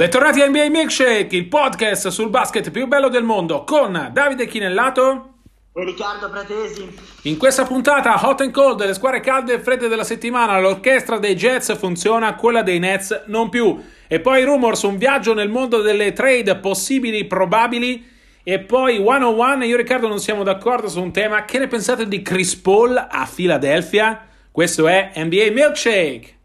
Bentornati a NBA Milkshake, il podcast sul basket più bello del mondo con Davide Chinellato e Riccardo Pratesi. In questa puntata hot and cold, le squadre calde e fredde della settimana, l'orchestra dei Jets funziona, quella dei Nets non più. E poi rumors, un viaggio nel mondo delle trade possibili, probabili. E poi one on one, io e Riccardo non siamo d'accordo su un tema. Che ne pensate di Chris Paul a Philadelphia? Questo è NBA Milkshake.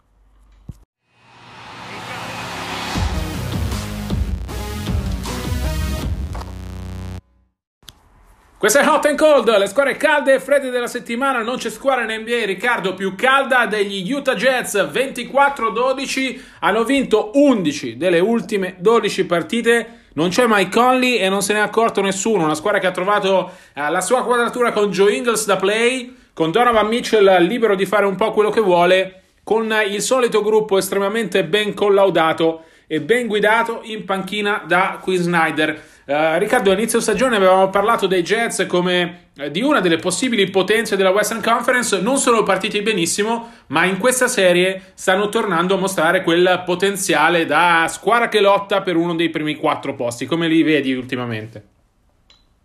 Questa è Hot and Cold, le squadre calde e fredde della settimana. Non c'è squadra in NBA, Riccardo, più calda degli Utah Jets 24-12. Hanno vinto 11 delle ultime 12 partite. Non c'è Mike Conley e non se ne è accorto nessuno. Una squadra che ha trovato eh, la sua quadratura con Joe Ingles da play, con Donovan Mitchell libero di fare un po' quello che vuole, con il solito gruppo estremamente ben collaudato e ben guidato in panchina da Quinn Snyder. Uh, Riccardo, all'inizio stagione avevamo parlato dei Jets come uh, di una delle possibili potenze della Western Conference. Non sono partiti benissimo, ma in questa serie stanno tornando a mostrare quel potenziale da squadra che lotta per uno dei primi quattro posti. Come li vedi ultimamente?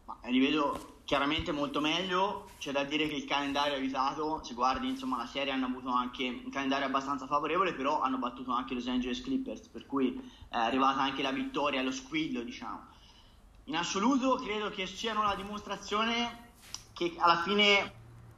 Ma, li vedo chiaramente molto meglio. C'è da dire che il calendario ha aiutato. Se guardi, insomma, la serie hanno avuto anche un calendario abbastanza favorevole, però hanno battuto anche Los Angeles Clippers, per cui è arrivata anche la vittoria allo squillo, diciamo in assoluto credo che siano la dimostrazione che alla fine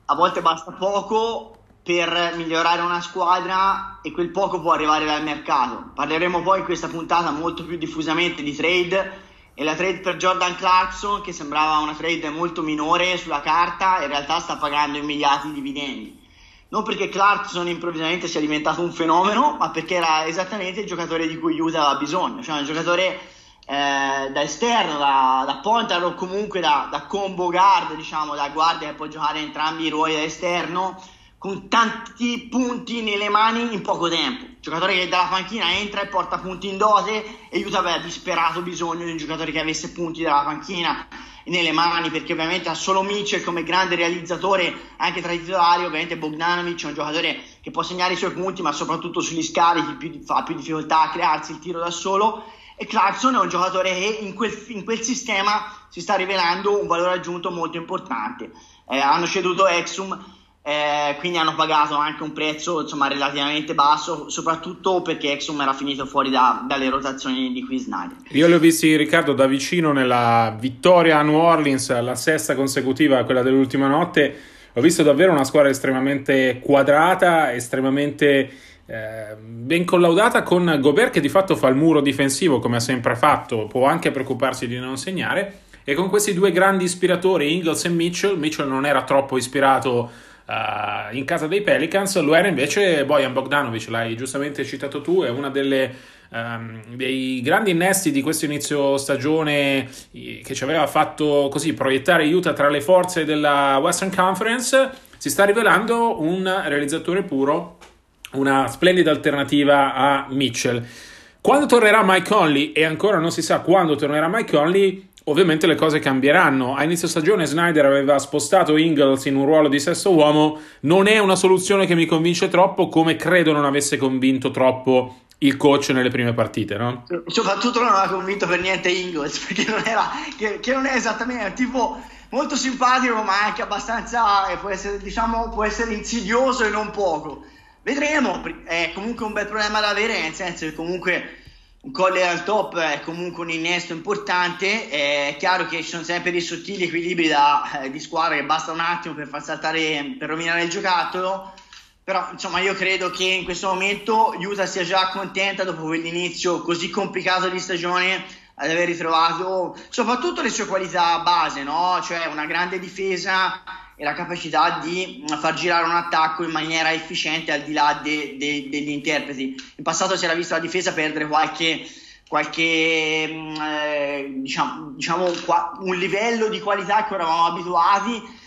a volte basta poco per migliorare una squadra e quel poco può arrivare dal mercato. Parleremo poi in questa puntata molto più diffusamente di trade e la trade per Jordan Clarkson che sembrava una trade molto minore sulla carta in realtà sta pagando immediati dividendi. Non perché Clarkson improvvisamente sia diventato un fenomeno, ma perché era esattamente il giocatore di cui Utah aveva bisogno, cioè un giocatore eh, da esterno, da, da pointer o comunque da, da, combo guard, diciamo, da guardia che può giocare entrambi i ruoli da esterno, con tanti punti nelle mani in poco tempo. Giocatore che dalla panchina entra e porta punti in dose e Utah aveva disperato bisogno di un giocatore che avesse punti dalla panchina nelle mani perché ovviamente ha solo Mitchell come grande realizzatore anche tra i titolari ovviamente Bogdanovic è un giocatore che può segnare i suoi punti ma soprattutto sugli scarichi fa più difficoltà a crearsi il tiro da solo e Clarkson è un giocatore che in quel, in quel sistema si sta rivelando un valore aggiunto molto importante. Eh, hanno ceduto Exum, eh, quindi hanno pagato anche un prezzo insomma, relativamente basso, soprattutto perché Exum era finito fuori da, dalle rotazioni di Queen Snyder. Io li ho visti, Riccardo, da vicino nella vittoria a New Orleans, la sesta consecutiva, quella dell'ultima notte. Ho visto davvero una squadra estremamente quadrata, estremamente eh, ben collaudata con Gobert che di fatto fa il muro difensivo come ha sempre fatto, può anche preoccuparsi di non segnare e con questi due grandi ispiratori Ingles e Mitchell, Mitchell non era troppo ispirato uh, in casa dei Pelicans, lo era invece Bojan Bogdanovic, l'hai giustamente citato tu, è una delle Um, dei grandi innesti di questo inizio stagione che ci aveva fatto così proiettare Utah tra le forze della Western Conference, si sta rivelando un realizzatore puro una splendida alternativa a Mitchell. Quando tornerà Mike Conley, e ancora non si sa quando tornerà Mike Conley, ovviamente le cose cambieranno. A inizio stagione Snyder aveva spostato Ingles in un ruolo di sesto uomo, non è una soluzione che mi convince troppo, come credo non avesse convinto troppo il coach nelle prime partite, no? Soprattutto non aveva convinto per niente Ingles, perché non era, che, che non è esattamente un tipo molto simpatico, ma anche abbastanza, eh, può essere, diciamo, può essere insidioso e non poco. Vedremo, è comunque un bel problema da avere, nel senso che comunque un colle al top è comunque un innesto importante, è chiaro che ci sono sempre dei sottili equilibri da, eh, di squadra che basta un attimo per far saltare, per rovinare il giocattolo, però insomma io credo che in questo momento Utah sia già contenta dopo quell'inizio così complicato di stagione ad aver ritrovato soprattutto le sue qualità base, no? cioè una grande difesa e la capacità di far girare un attacco in maniera efficiente al di là de, de, degli interpreti. In passato si era visto la difesa perdere qualche, qualche mm, eh, diciamo, diciamo un livello di qualità che eravamo abituati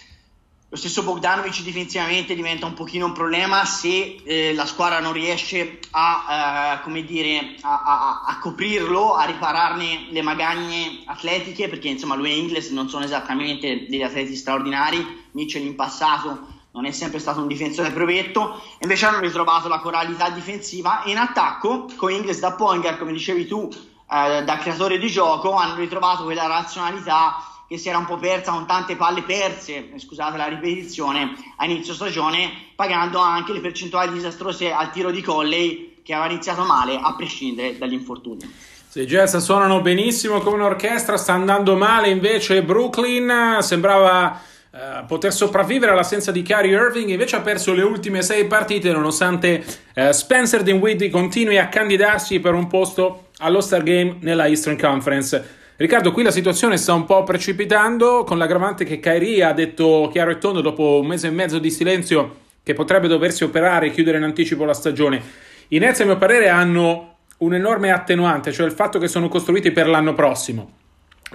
lo stesso Bogdanovic difensivamente diventa un pochino un problema se eh, la squadra non riesce a, eh, dire, a, a, a, coprirlo, a ripararne le magagne atletiche, perché insomma lui e Ingles non sono esattamente degli atleti straordinari, Mitchell in passato non è sempre stato un difensore provetto, invece hanno ritrovato la coralità difensiva e in attacco con Ingles da Poingar, come dicevi tu, eh, da creatore di gioco, hanno ritrovato quella razionalità che si era un po' persa con tante palle perse, scusate la ripetizione, a inizio stagione, pagando anche le percentuali disastrose al tiro di Colley che aveva iniziato male a prescindere dall'infortunio. Se i Jazz suonano benissimo come un'orchestra, sta andando male invece Brooklyn, sembrava Uh, poter sopravvivere all'assenza di Kyrie Irving, invece ha perso le ultime sei partite nonostante uh, Spencer Dinwiddie continui a candidarsi per un posto allo Star Game nella Eastern Conference. Riccardo, qui la situazione sta un po' precipitando con l'aggravante che Kyrie ha detto chiaro e tondo dopo un mese e mezzo di silenzio che potrebbe doversi operare e chiudere in anticipo la stagione. I Nets, a mio parere, hanno un enorme attenuante, cioè il fatto che sono costruiti per l'anno prossimo.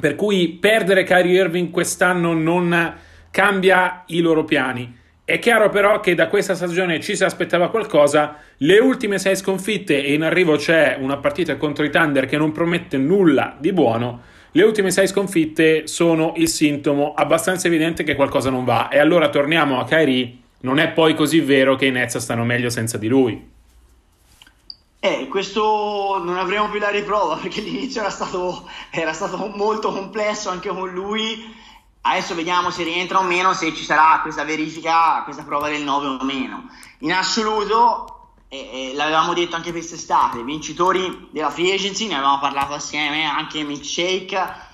Per cui perdere Kyrie Irving quest'anno non cambia i loro piani. È chiaro però che da questa stagione ci si aspettava qualcosa, le ultime sei sconfitte e in arrivo c'è una partita contro i Thunder che non promette nulla di buono, le ultime sei sconfitte sono il sintomo. Abbastanza evidente che qualcosa non va. E allora torniamo a Kyrie, non è poi così vero che i Nets stanno meglio senza di lui. Eh, questo non avremo più la riprova perché l'inizio era stato, era stato molto complesso anche con lui Adesso vediamo se rientra o meno, se ci sarà questa verifica, questa prova del 9 o meno. In assoluto, eh, eh, l'avevamo detto anche quest'estate, vincitori della free agency, ne avevamo parlato assieme, anche Milkshake,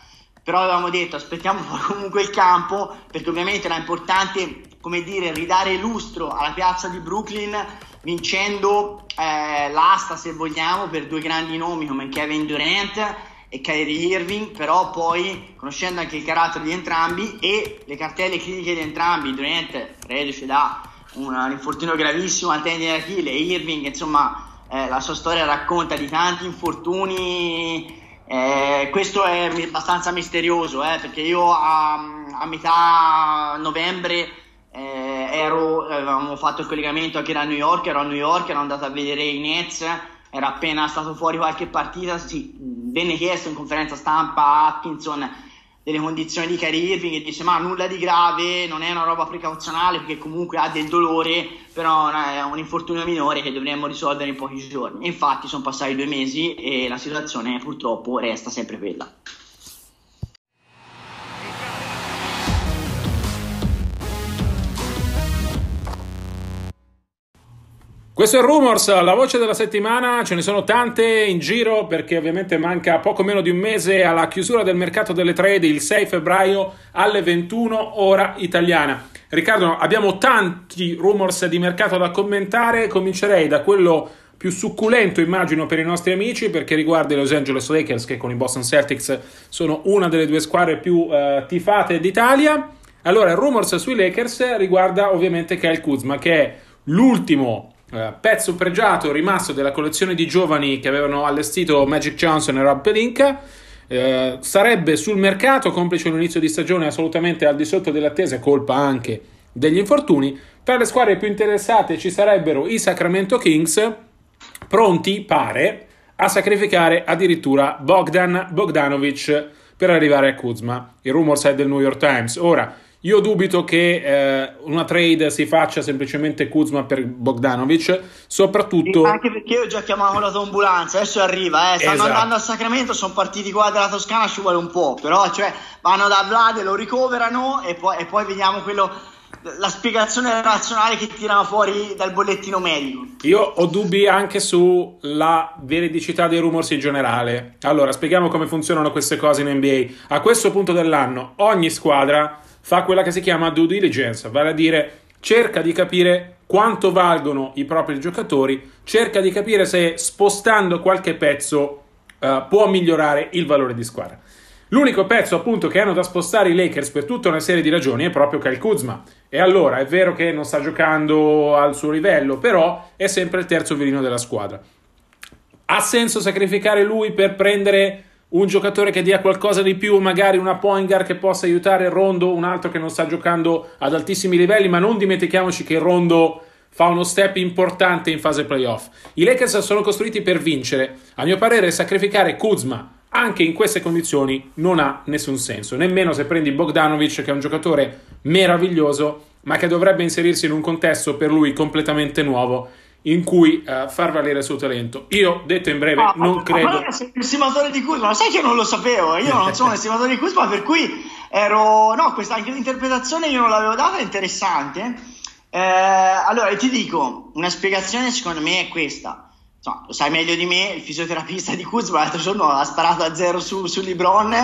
però avevamo detto aspettiamo comunque il campo, perché ovviamente era importante, come dire, ridare lustro alla piazza di Brooklyn, vincendo eh, l'asta, se vogliamo, per due grandi nomi come Kevin Durant e Kyrie Irving, però poi conoscendo anche il carattere di entrambi e le cartelle cliniche di entrambi, Durant reduce da un, infortunio gravissimo al tendine d'Achille Irving, insomma, eh, la sua storia racconta di tanti infortuni. Eh, questo è abbastanza misterioso eh, perché io a, a metà novembre eh, ero, avevamo fatto il collegamento anche da New York, ero a New York, ero andato a vedere i Nets era appena stato fuori qualche partita, sì, venne chiesto in conferenza stampa a Atkinson delle condizioni di Kyrie Irving e dice ma nulla di grave, non è una roba precauzionale perché comunque ha del dolore, però è un infortunio minore che dovremmo risolvere in pochi giorni. infatti sono passati due mesi e la situazione purtroppo resta sempre quella. Questo è Rumors, la voce della settimana, ce ne sono tante in giro perché ovviamente manca poco meno di un mese alla chiusura del mercato delle trade il 6 febbraio alle 21 ora italiana. Riccardo, abbiamo tanti rumors di mercato da commentare, comincerei da quello più succulento immagino per i nostri amici perché riguarda i Los Angeles Lakers che con i Boston Celtics sono una delle due squadre più uh, tifate d'Italia. Allora, il rumors sui Lakers riguarda ovviamente Kyle Kuzma che è l'ultimo eh, pezzo pregiato rimasto della collezione di giovani che avevano allestito Magic Johnson e Rob Pelinka. Uh, sarebbe sul mercato, complice un inizio di stagione assolutamente al di sotto delle attese, colpa anche degli infortuni. Tra le squadre più interessate ci sarebbero i Sacramento Kings, pronti, pare, a sacrificare addirittura Bogdan Bogdanovic per arrivare a Kuzma. Il rumor è del New York Times. Ora, io dubito che eh, una trade si faccia semplicemente Kuzma per Bogdanovic, soprattutto... Anche perché io già chiamavo la ambulanza, adesso arriva, eh. stanno esatto. andando a Sacramento, sono partiti qua dalla Toscana, ci vuole un po', però cioè, vanno da Vlad, lo ricoverano e poi, e poi vediamo quello la spiegazione razionale che tirano fuori dal bollettino medico. Io ho dubbi anche sulla veridicità dei rumors in generale. Allora, spieghiamo come funzionano queste cose in NBA. A questo punto dell'anno, ogni squadra fa quella che si chiama due diligence, vale a dire cerca di capire quanto valgono i propri giocatori, cerca di capire se spostando qualche pezzo uh, può migliorare il valore di squadra. L'unico pezzo appunto che hanno da spostare i Lakers per tutta una serie di ragioni è proprio Kyle Kuzma. E allora è vero che non sta giocando al suo livello, però è sempre il terzo virino della squadra. Ha senso sacrificare lui per prendere un giocatore che dia qualcosa di più, magari una point guard che possa aiutare Rondo, un altro che non sta giocando ad altissimi livelli, ma non dimentichiamoci che Rondo fa uno step importante in fase playoff. I Lakers sono costruiti per vincere. A mio parere, sacrificare Kuzma anche in queste condizioni non ha nessun senso, nemmeno se prendi Bogdanovic, che è un giocatore meraviglioso, ma che dovrebbe inserirsi in un contesto per lui completamente nuovo in cui uh, far valere il suo talento. Io, detto in breve, ah, non credo. Ma sei un estimatore di Kuzma, sai che io non lo sapevo, io non sono un estimatore di Kuzma, per cui ero. No, questa anche l'interpretazione io non l'avevo data, è interessante. Eh, allora, ti dico, una spiegazione secondo me è questa. Insomma, lo sai meglio di me, il fisioterapista di Kuzma l'altro giorno ha sparato a zero su, su LeBron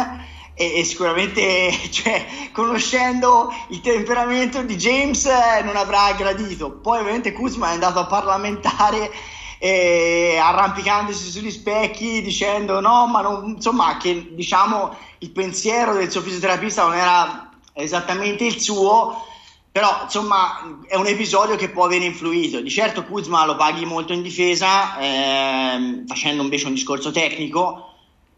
e, e, sicuramente cioè, conoscendo il temperamento di James eh, non avrà gradito. Poi ovviamente Kuzma è andato a parlamentare eh, arrampicandosi sugli specchi dicendo no, ma non, insomma che diciamo il pensiero del suo fisioterapista non era esattamente il suo. Però insomma è un episodio che può aver influito. Di certo Kuzma lo paghi molto in difesa, eh, facendo invece un discorso tecnico,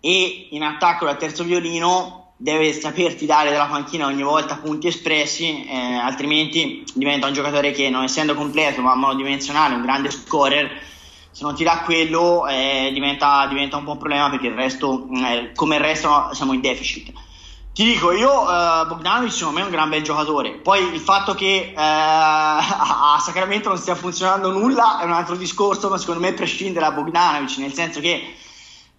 e in attacco dal terzo violino deve saperti dare dalla panchina ogni volta punti espressi, eh, altrimenti diventa un giocatore che non essendo completo ma monodimensionale, un grande scorer, se non ti dà quello eh, diventa, diventa, un po' un problema perché il resto, eh, come il resto siamo in deficit. Ti dico, io uh, Bogdanovic secondo me è un gran bel giocatore. Poi il fatto che uh, a Sacramento non stia funzionando nulla è un altro discorso, ma secondo me prescinde da Bogdanovic, nel senso che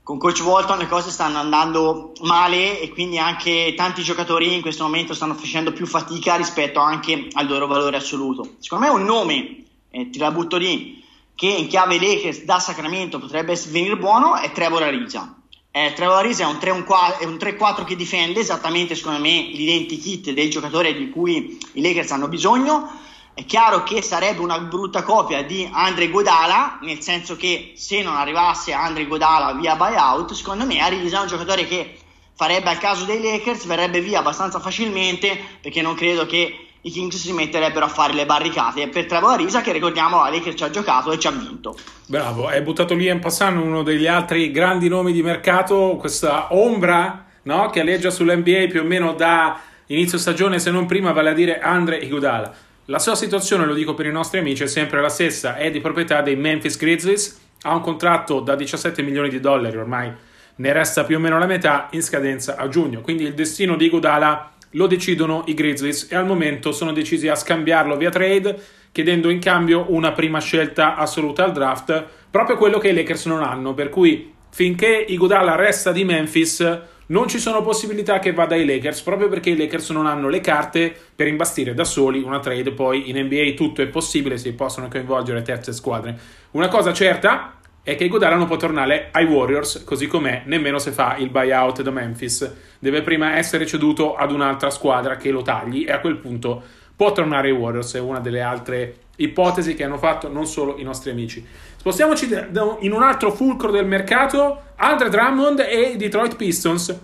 con coach Walton le cose stanno andando male e quindi anche tanti giocatori in questo momento stanno facendo più fatica rispetto anche al loro valore assoluto. Secondo me un nome, eh, ti la butto lì, che in chiave Lakers da Sacramento potrebbe venire buono è Trevor Ariza. Eh, Trevor Ariza è un 3-4 che difende esattamente secondo me l'identikit del giocatore di cui i Lakers hanno bisogno è chiaro che sarebbe una brutta copia di Andre Godala, nel senso che se non arrivasse Andre Godala via buyout, secondo me Arisa è un giocatore che farebbe al caso dei Lakers, verrebbe via abbastanza facilmente, perché non credo che i Kings si metterebbero a fare le barricate per Trevor Arisa che ricordiamo la Lakers ci ha giocato e ci ha vinto. Bravo, hai buttato lì in passando uno degli altri grandi nomi di mercato, questa ombra no? che alleggia sull'NBA più o meno da inizio stagione se non prima, vale a dire Andre Iguodala. La sua situazione, lo dico per i nostri amici, è sempre la stessa, è di proprietà dei Memphis Grizzlies, ha un contratto da 17 milioni di dollari, ormai ne resta più o meno la metà in scadenza a giugno, quindi il destino di Godala lo decidono i Grizzlies e al momento sono decisi a scambiarlo via trade, chiedendo in cambio una prima scelta assoluta al draft, proprio quello che i Lakers non hanno, per cui finché Iguodala resta di Memphis non ci sono possibilità che vada ai Lakers proprio perché i Lakers non hanno le carte per imbastire da soli una trade. Poi in NBA tutto è possibile, si possono coinvolgere terze squadre. Una cosa certa è che Godala non può tornare ai Warriors così com'è, nemmeno se fa il buyout da Memphis. Deve prima essere ceduto ad un'altra squadra che lo tagli e a quel punto può tornare ai Warriors. È una delle altre ipotesi che hanno fatto non solo i nostri amici. Spostiamoci in un altro fulcro del mercato, Andre Drummond e i Detroit Pistons.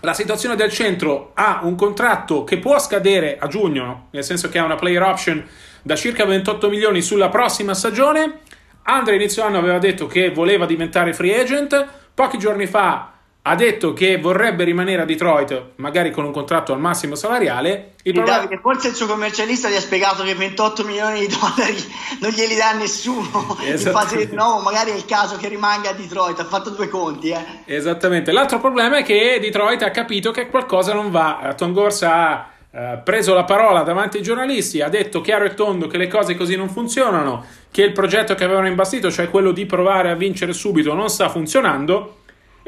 La situazione del centro ha un contratto che può scadere a giugno, nel senso che ha una player option da circa 28 milioni sulla prossima stagione. Andre inizio anno aveva detto che voleva diventare free agent, pochi giorni fa ha detto che vorrebbe rimanere a Detroit, magari con un contratto al massimo salariale. Il problema... Davide, forse il suo commercialista gli ha spiegato che 28 milioni di dollari non glieli dà nessuno. In fase no, magari è il caso che rimanga a Detroit. Ha fatto due conti. Eh. Esattamente. L'altro problema è che Detroit ha capito che qualcosa non va. Tom Gorsa ha Uh, preso la parola davanti ai giornalisti, ha detto chiaro e tondo che le cose così non funzionano, che il progetto che avevano imbastito, cioè quello di provare a vincere subito, non sta funzionando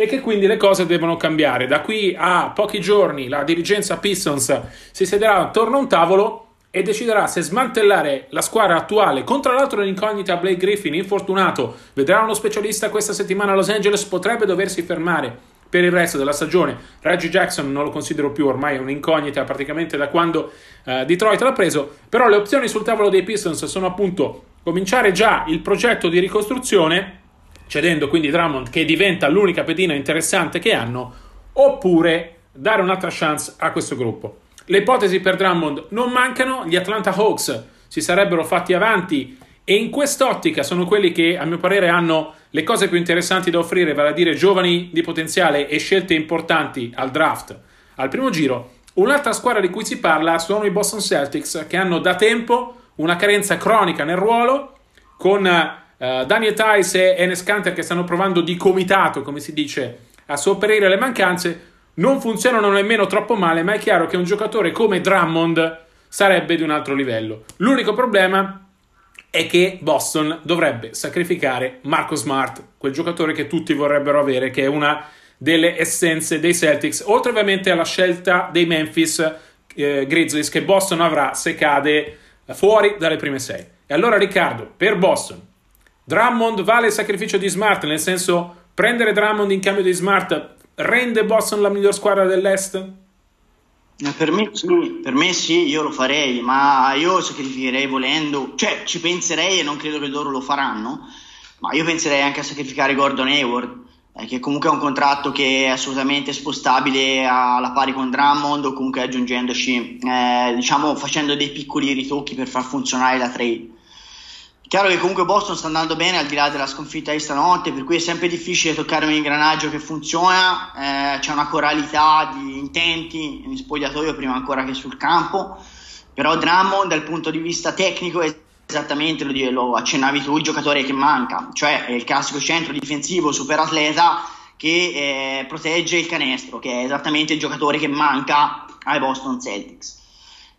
e che quindi le cose devono cambiare. Da qui a pochi giorni la dirigenza Pistons si siederà attorno a un tavolo e deciderà se smantellare la squadra attuale. Con tra l'altro l'incognita Blake Griffin, infortunato, vedrà uno specialista questa settimana a Los Angeles, potrebbe doversi fermare per il resto della stagione. Reggie Jackson non lo considero più, ormai un'incognita praticamente da quando uh, Detroit l'ha preso, però le opzioni sul tavolo dei Pistons sono appunto cominciare già il progetto di ricostruzione cedendo quindi Drummond che diventa l'unica pedina interessante che hanno, oppure dare un'altra chance a questo gruppo. Le ipotesi per Drummond non mancano, gli Atlanta Hawks si sarebbero fatti avanti e in quest'ottica sono quelli che a mio parere hanno le cose più interessanti da offrire, vale a dire giovani di potenziale e scelte importanti al draft al primo giro. Un'altra squadra di cui si parla sono i Boston Celtics che hanno da tempo una carenza cronica nel ruolo con Uh, Daniel Tice e Enes Kanter che stanno provando di comitato, come si dice, a sopperire le mancanze, non funzionano nemmeno troppo male, ma è chiaro che un giocatore come Drummond sarebbe di un altro livello. L'unico problema è che Boston dovrebbe sacrificare Marco Smart, quel giocatore che tutti vorrebbero avere, che è una delle essenze dei Celtics, oltre ovviamente alla scelta dei Memphis eh, Grizzlies che Boston avrà se cade fuori dalle prime sei. E allora Riccardo, per Boston, Drummond vale il sacrificio di Smart, nel senso prendere Drummond in cambio di Smart rende Boston la miglior squadra dell'Est? Eh, per me, sì, per me sì, io lo farei, ma io sacrificherei volendo, cioè ci penserei e non credo che loro lo faranno, ma io penserei anche a sacrificare Gordon Hayward, eh, che comunque è un contratto che è assolutamente spostabile alla pari con Drummond o comunque aggiungendoci, eh, diciamo, facendo dei piccoli ritocchi per far funzionare la trade. Chiaro che comunque Boston sta andando bene al di là della sconfitta di stanotte, per cui è sempre difficile toccare un ingranaggio che funziona, eh, c'è una coralità di intenti in spogliatoio prima ancora che sul campo, però Drummond dal punto di vista tecnico è esattamente, lo, lo accennavi tu, il giocatore che manca, cioè è il classico centro difensivo super atleta che eh, protegge il canestro, che è esattamente il giocatore che manca ai Boston Celtics.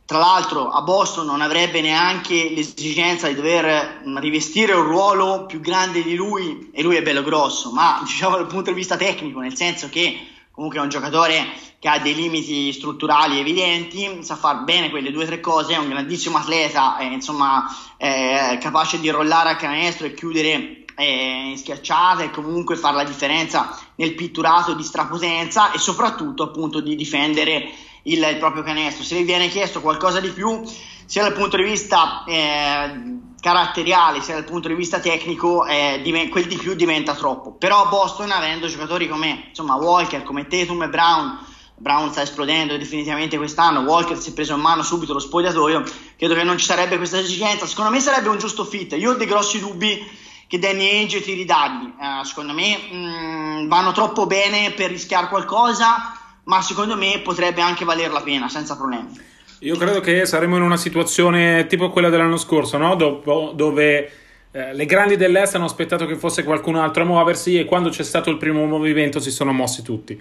Tra l'altro a Boston non avrebbe neanche l'esigenza di dover mm, rivestire un ruolo più grande di lui, e lui è bello grosso, ma diciamo dal punto di vista tecnico, nel senso che comunque è un giocatore che ha dei limiti strutturali evidenti, sa fare bene quelle due o tre cose, è un grandissimo atleta, è, insomma è capace di rollare a canestro e chiudere in schiacciata e comunque fare la differenza nel pitturato di strapotenza e soprattutto appunto di difendere il, il, proprio canestro. Se vi viene chiesto qualcosa di più, sia dal punto di vista eh, caratteriale sia dal punto di vista tecnico, eh, diven- quel di più diventa troppo. Però Boston, avendo giocatori come insomma, Walker, come Tatum e Brown, Brown sta esplodendo definitivamente quest'anno, Walker si è preso in mano subito lo spogliatoio, credo che non ci sarebbe questa esigenza. Secondo me sarebbe un giusto fit. Io ho dei grossi dubbi che Danny Ainge tiri dagli. Uh, secondo me mh, mm, vanno troppo bene per rischiare qualcosa ma secondo me potrebbe anche valer la pena senza problemi. Io credo che saremo in una situazione tipo quella dell'anno scorso, no? Dopo, dove eh, le grandi dell'Est hanno aspettato che fosse qualcun altro a muoversi e quando c'è stato il primo movimento si sono mossi tutti.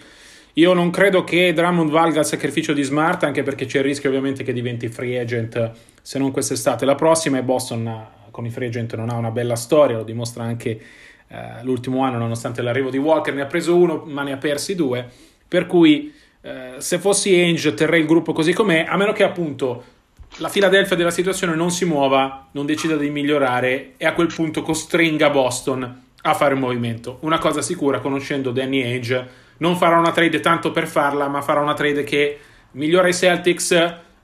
Io non credo che Drummond valga il sacrificio di Smart, anche perché c'è il rischio ovviamente che diventi free agent se non quest'estate. La prossima e Boston con i free agent non ha una bella storia, lo dimostra anche eh, l'ultimo anno, nonostante l'arrivo di Walker, ne ha preso uno ma ne ha persi due. Per cui eh, se fossi Ainge terrei il gruppo così com'è, a meno che appunto la Philadelphia della situazione non si muova, non decida di migliorare e a quel punto costringa Boston a fare un movimento. Una cosa sicura, conoscendo Danny Ainge, non farà una trade tanto per farla, ma farà una trade che migliora i Celtics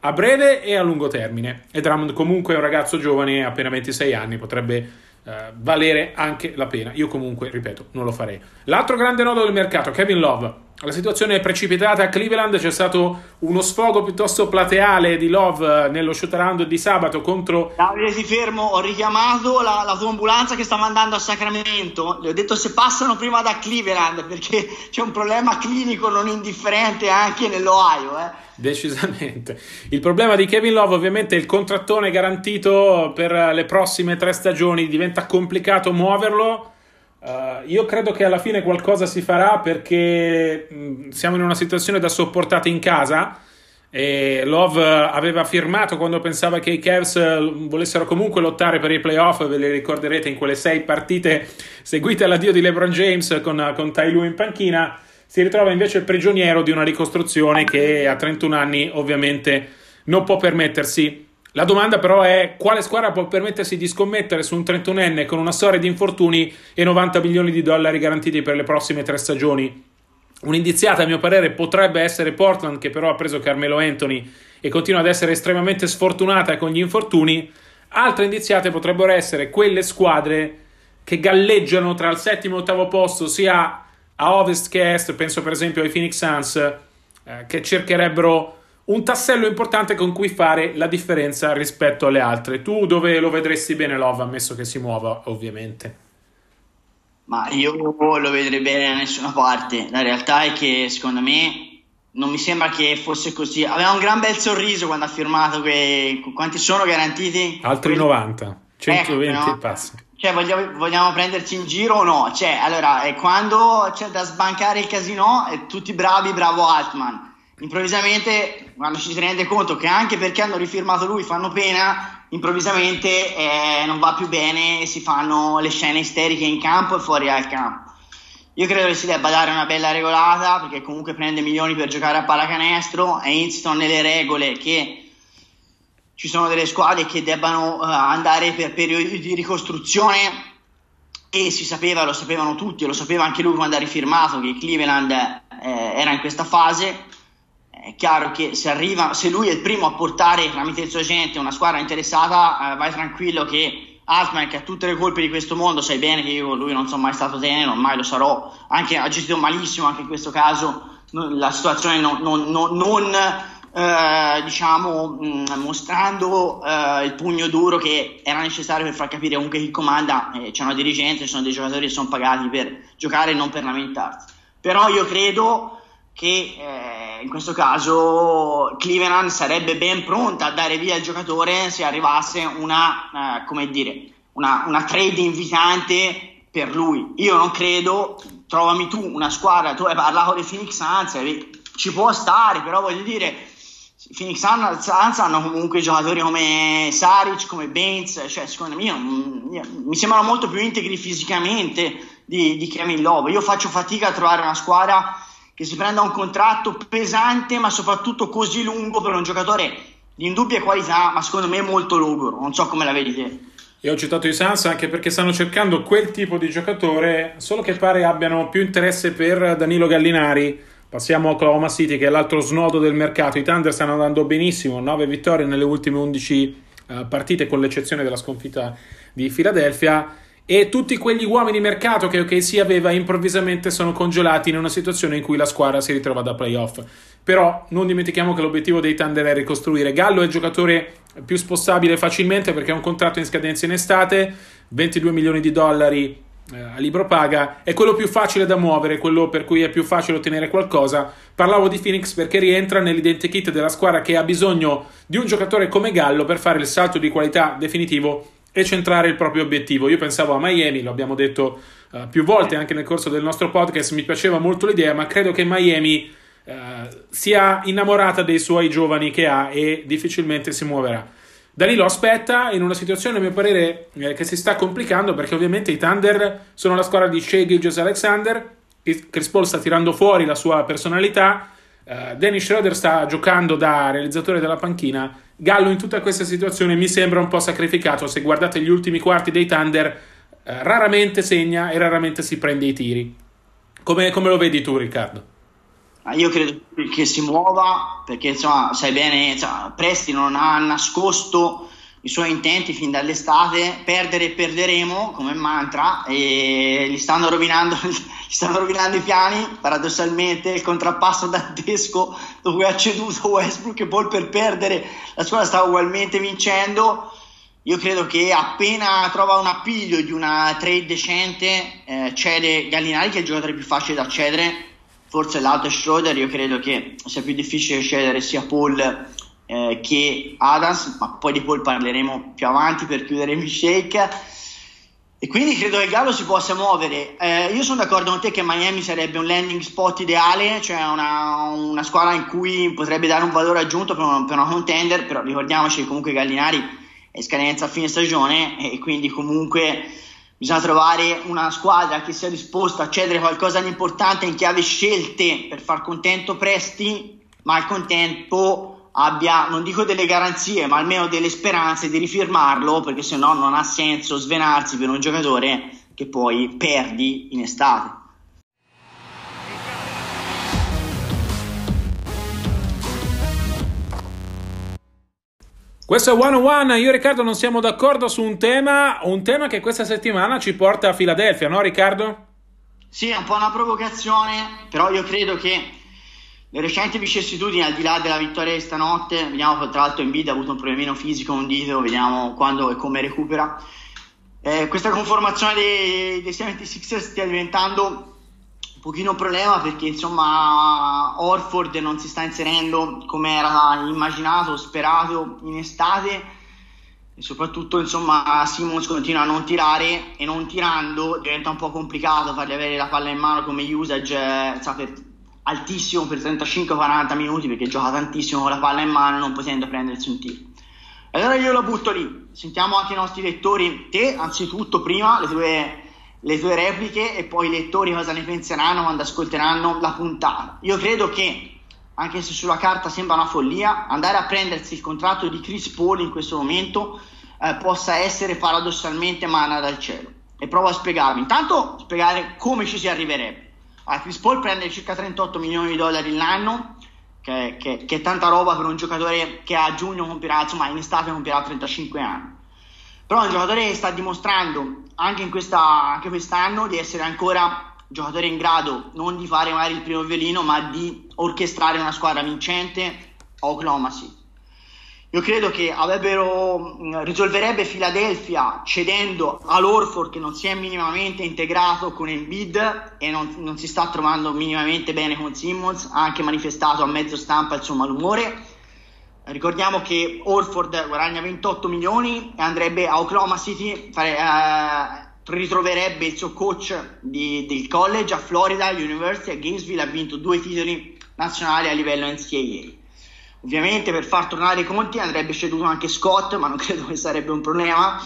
a breve e a lungo termine. E Drummond comunque è un ragazzo giovane, appena 26 anni, potrebbe eh, valere anche la pena. Io comunque, ripeto, non lo farei. L'altro grande nodo del mercato, Kevin Love. La situazione è precipitata a Cleveland, c'è stato uno sfogo piuttosto plateale di Love nello shoot around di sabato contro... Davide ti fermo, ho richiamato la, la tua ambulanza che sta mandando a Sacramento, le ho detto se passano prima da Cleveland perché c'è un problema clinico non indifferente anche nell'Ohio. Eh. Decisamente. Il problema di Kevin Love ovviamente è il contrattone garantito per le prossime tre stagioni, diventa complicato muoverlo Uh, io credo che alla fine qualcosa si farà perché mh, siamo in una situazione da sopportare in casa. E Love aveva firmato quando pensava che i Cavs eh, volessero comunque lottare per i playoff. Ve le ricorderete in quelle sei partite seguite all'addio di LeBron James con, con Tai Lu in panchina. Si ritrova invece prigioniero di una ricostruzione che a 31 anni ovviamente non può permettersi la domanda però è quale squadra può permettersi di scommettere su un 31enne con una storia di infortuni e 90 milioni di dollari garantiti per le prossime tre stagioni? Un'indiziata, a mio parere, potrebbe essere Portland, che però ha preso Carmelo Anthony e continua ad essere estremamente sfortunata con gli infortuni. Altre indiziate potrebbero essere quelle squadre che galleggiano tra il settimo e l'ottavo posto, sia a ovest che a est, penso per esempio ai Phoenix Suns, eh, che cercherebbero un tassello importante con cui fare la differenza rispetto alle altre. Tu dove lo vedresti bene Love, ammesso che si muova, ovviamente? Ma io lo vedrei bene da nessuna parte. La realtà è che secondo me non mi sembra che fosse così. Aveva un gran bel sorriso quando ha firmato quei... Quanti sono garantiti? Altri 90, 120 ecco, no? passa. Cioè, vogliamo, vogliamo, prenderci in giro o no? Cioè, allora, quando c'è da sbancare il casino, tutti bravi, bravo Altman improvvisamente quando ci si rende conto che anche perché hanno rifirmato lui fanno pena, improvvisamente eh, non va più bene e si fanno le scene isteriche in campo e fuori dal campo. Io credo che si debba dare una bella regolata perché comunque prende milioni per giocare a pallacanestro e insistono nelle regole che ci sono delle squadre che debbano uh, andare per periodi di ricostruzione e si sapeva, lo sapevano tutti, lo sapeva anche lui quando ha rifirmato che Cleveland eh, era in questa fase. È chiaro che se, arriva, se lui è il primo a portare tramite il suo agente una squadra interessata, eh, vai tranquillo che Altman, che ha tutte le colpe di questo mondo, sai bene che io lui non sono mai stato tenero, mai lo sarò, anche, ha gestito malissimo anche in questo caso la situazione non, non, non, non eh, diciamo, mh, mm, mostrando eh, il pugno duro che era necessario per far capire comunque chi comanda, eh, c'è una dirigenza, ci sono dei giocatori che sono pagati per giocare e non per lamentarsi. Però io credo che eh, in questo caso Cleveland sarebbe ben pronta a dare via il giocatore se arrivasse una, eh, come dire, una, una trade invitante per lui. Io non credo, trovami tu una squadra, tu hai parlato di Phoenix Suns, ci può stare, però voglio dire Phoenix Suns hanno comunque giocatori come Saric, come Baines, cioè secondo me mi sembrano molto più integri fisicamente di, di Kevin Love. Io faccio fatica a trovare una squadra che si prenda un contratto pesante ma soprattutto così lungo per un giocatore di indubbia qualità ma secondo me molto logoro. Non so come la vedi te. Io ho citato i Suns anche perché stanno cercando quel tipo di giocatore, solo che pare abbiano più interesse per Danilo Gallinari Passiamo a Oklahoma City, che è l'altro snodo del mercato. I Thunder stanno andando benissimo, 9 vittorie nelle ultime 11 uh, eh, partite, con l'eccezione della sconfitta di Philadelphia. E tutti quegli uomini mercato che OKC aveva improvvisamente sono congelati in una situazione in cui la squadra si ritrova da playoff. Però non dimentichiamo che l'obiettivo dei Thunder è ricostruire. Gallo è il giocatore più spostabile facilmente perché ha un contratto in scadenza in estate, 22 milioni di dollari eh, a libro paga è quello più facile da muovere, quello per cui è più facile ottenere qualcosa. Parlavo di Phoenix perché rientra nell'identikit della squadra che ha bisogno di un giocatore come Gallo per fare il salto di qualità definitivo e centrare il proprio obiettivo. Io pensavo a Miami, lo abbiamo detto uh, più volte anche nel corso del nostro podcast, mi piaceva molto l'idea, ma credo che Miami uh, sia innamorata dei suoi giovani che ha e difficilmente si muoverà. Danilo aspetta in una situazione, a mio parere, eh, che si sta complicando perché ovviamente i Thunder sono la squadra di Shea Gilgis Alexander. Chris Paul sta tirando fuori la sua personalità. Uh, Dennis Schroeder sta giocando da realizzatore della panchina. Gallo in tutta questa situazione mi sembra un po' sacrificato. Se guardate gli ultimi quarti dei Thunder, uh, raramente segna e raramente si prende i tiri. Come, come lo vedi tu, Riccardo? io credo che si muova perché insomma sai bene insomma, Presti non ha nascosto i suoi intenti fin dall'estate perdere e perderemo come mantra e gli stanno rovinando, gli stanno rovinando i piani paradossalmente il contrappasso dantesco che ha ceduto Westbrook e poi per perdere la squadra stava ugualmente vincendo. Io credo che appena trova un appiglio di una trade decente eh, cede Gallinari che è il giocatore più facile da cedere. Forse l'altro Schroeder io credo che sia più difficile scegliere sia Paul eh, che Adams, ma poi di Paul parleremo più avanti per chiudere il shake. E quindi credo che il Gallo si possa muovere. Eh, io sono d'accordo con te che Miami sarebbe un landing spot ideale, cioè una, una squadra in cui potrebbe dare un valore aggiunto per una, per una contender, però ricordiamoci che comunque Gallinari è scadenza a fine stagione e quindi comunque bisogna trovare una squadra che sia disposta a cedere qualcosa di importante in chiave scelte per far contento Presti, ma al contempo abbia, non dico delle garanzie, ma almeno delle speranze di rifirmarlo, perché se no non ha senso svenarsi per un giocatore che poi perdi in estate. Questo è One One, io e Riccardo non siamo d'accordo su un tema, un tema che questa settimana ci porta a Filadelfia, no Riccardo? Sì, è un po' una provocazione, però io credo che le recenti vicissitudini, al di là della vittoria di stanotte, vediamo tra l'altro Embiid ha avuto un problemino fisico, un dito, vediamo quando e come recupera. Eh, questa conformazione dei, dei 76ers stia diventando pochino un problema perché insomma Orford non si sta inserendo come era immaginato, sperato in estate e soprattutto insomma Simons continua a non tirare e non tirando diventa un po' complicato fargli avere la palla in mano come usage eh, per, altissimo per 35-40 minuti perché gioca tantissimo con la palla in mano non potendo prendersi un tiro Allora io lo butto lì, sentiamo anche i nostri lettori, te anzitutto prima, le tue, le tue repliche e poi i lettori cosa ne penseranno quando ascolteranno la puntata. Io credo che, anche se sulla carta sembra una follia, andare a prendersi il contratto di Chris Paul in questo momento eh, possa essere paradossalmente mana dal cielo. E provo a spiegarvi. Intanto spiegare come ci si arriverebbe. Allora, Chris Paul prende circa 38 milioni di dollari l'anno, che, che, che, è tanta roba per un giocatore che a giugno compierà, insomma in estate compierà 35 anni. Però è un giocatore che sta dimostrando anche, questa, anche quest'anno di essere ancora giocatore in grado non di fare magari il primo violino, ma di orchestrare una squadra vincente a Oklahoma City. Io credo che avrebbero, risolverebbe Philadelphia cedendo all'Orford che non si è minimamente integrato con Embiid e non, non, si sta trovando minimamente bene con Simmons, ha anche manifestato a mezzo stampa il suo malumore. Ricordiamo che Orford guadagna 28 milioni e andrebbe a Oklahoma City, fare, eh, ritroverebbe il suo coach di, del college a Florida University a Gainesville, ha vinto due titoli nazionali a livello NCAA. Ovviamente per far tornare i conti andrebbe ceduto anche Scott, ma non credo che sarebbe un problema.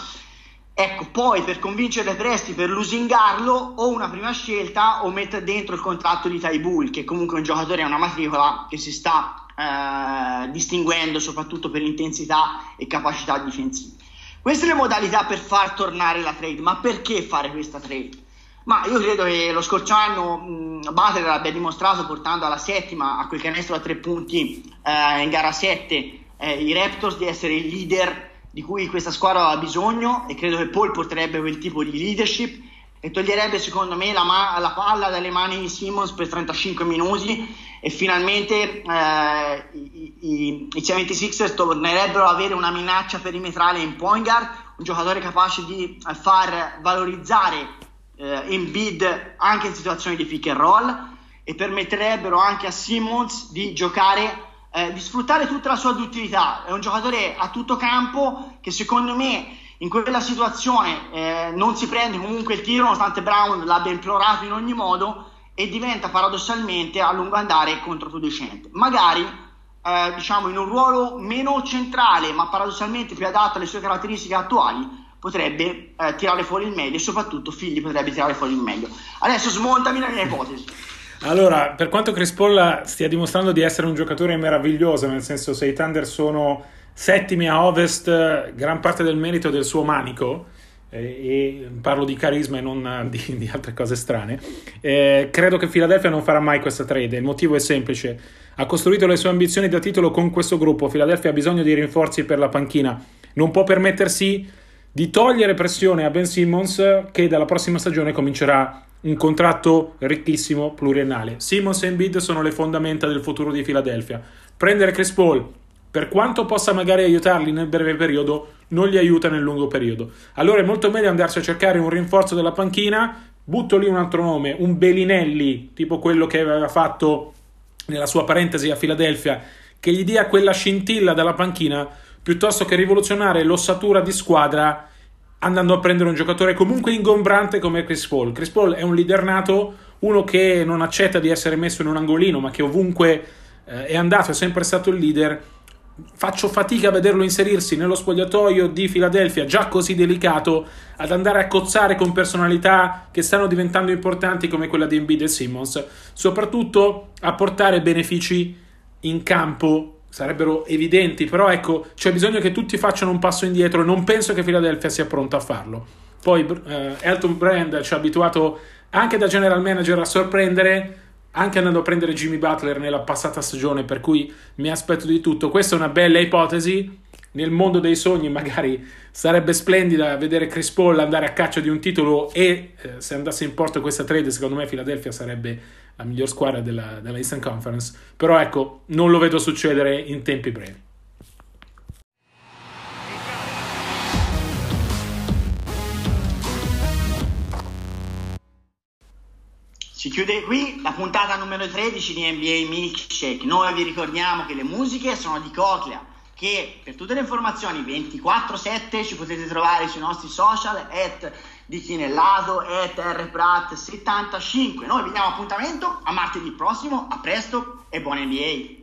Ecco, poi per convincere Presti per lusingarlo o una prima scelta o mettere dentro il contratto di Tybull, che comunque è un giocatore a una matricola che si sta eh, distinguendo soprattutto per intensità e capacità difensive. Queste le modalità per far tornare la trade, ma perché fare questa trade? Ma io credo che lo scorso anno Butler abbia dimostrato portando alla settima a quel canestro a tre punti eh, in gara 7 eh, i Raptors di essere il leader di cui questa squadra ha bisogno e credo che Paul porterebbe quel tipo di leadership e toglierebbe secondo me la, ma- la palla dalle mani di Simmons per 35 minuti e finalmente eh, i, i, i 76ers tornerebbero ad avere una minaccia perimetrale in point guard, un giocatore capace di far valorizzare eh, Embiid anche in situazioni di pick and roll e permetterebbero anche a Simmons di giocare, eh, di sfruttare tutta la sua duttilità. È un giocatore a tutto campo che secondo me in quella situazione eh, non si prende comunque il tiro nonostante Brown l'abbia implorato in ogni modo e diventa paradossalmente a lungo andare controproducente. Magari eh, diciamo in un ruolo meno centrale ma paradossalmente più adatto alle sue caratteristiche attuali potrebbe eh, tirare fuori il meglio e soprattutto Figli potrebbe tirare fuori il meglio. Adesso smontami la mia ipotesi. Allora, per quanto Crespolla stia dimostrando di essere un giocatore meraviglioso, nel senso se i Thunder sono settimi a ovest, gran parte del merito del suo manico, eh, e parlo di carisma e non di, di altre cose strane, eh, credo che Philadelphia non farà mai questa trade. Il motivo è semplice: ha costruito le sue ambizioni da titolo con questo gruppo. Philadelphia ha bisogno di rinforzi per la panchina, non può permettersi di togliere pressione a Ben Simmons che dalla prossima stagione comincerà un contratto ricchissimo pluriennale. Simmons e Embiid sono le fondamenta del futuro di Philadelphia. Prendere Chris Paul, per quanto possa magari aiutarli nel breve periodo, non li aiuta nel lungo periodo. Allora è molto meglio andarsi a cercare un rinforzo della panchina. Butto lì un altro nome, un Belinelli, tipo quello che aveva fatto nella sua parentesi a Philadelphia, che gli dia quella scintilla dalla panchina piuttosto che rivoluzionare l'ossatura di squadra andando a prendere un giocatore comunque ingombrante come Chris Paul. Chris Paul è un leader nato, uno che non accetta di essere messo in un angolino, ma che ovunque eh, è andato, è sempre stato il leader. Faccio fatica a vederlo inserirsi nello spogliatoio di Philadelphia, già così delicato, ad andare a cozzare con personalità che stanno diventando importanti come quella di Embiid e Simmons, soprattutto a portare benefici in campo sarebbero evidenti, però ecco, c'è bisogno che tutti facciano un passo indietro e non penso che Philadelphia sia pronta a farlo. Poi eh, Elton Brand ci ha abituato anche da general manager a sorprendere, anche andando a prendere Jimmy Butler nella passata stagione, per cui mi aspetto di tutto. Questa è una bella ipotesi. Nel mondo dei sogni magari sarebbe splendida vedere Chris Paul andare a caccia di un titolo e eh, se andasse in porto questa trade secondo me Philadelphia sarebbe la miglior squadra della, della Eastern Conference, però ecco, non lo vedo succedere in tempi brevi. Si chiude qui la puntata numero 13 di NBA Milkshake. Noi vi ricordiamo che le musiche sono di Coclea, che per tutte le informazioni 24-7 ci potete trovare sui nostri social at di Chinellato e Terreprat 75. Noi vi diamo appuntamento a martedì prossimo, a presto e buon NBA!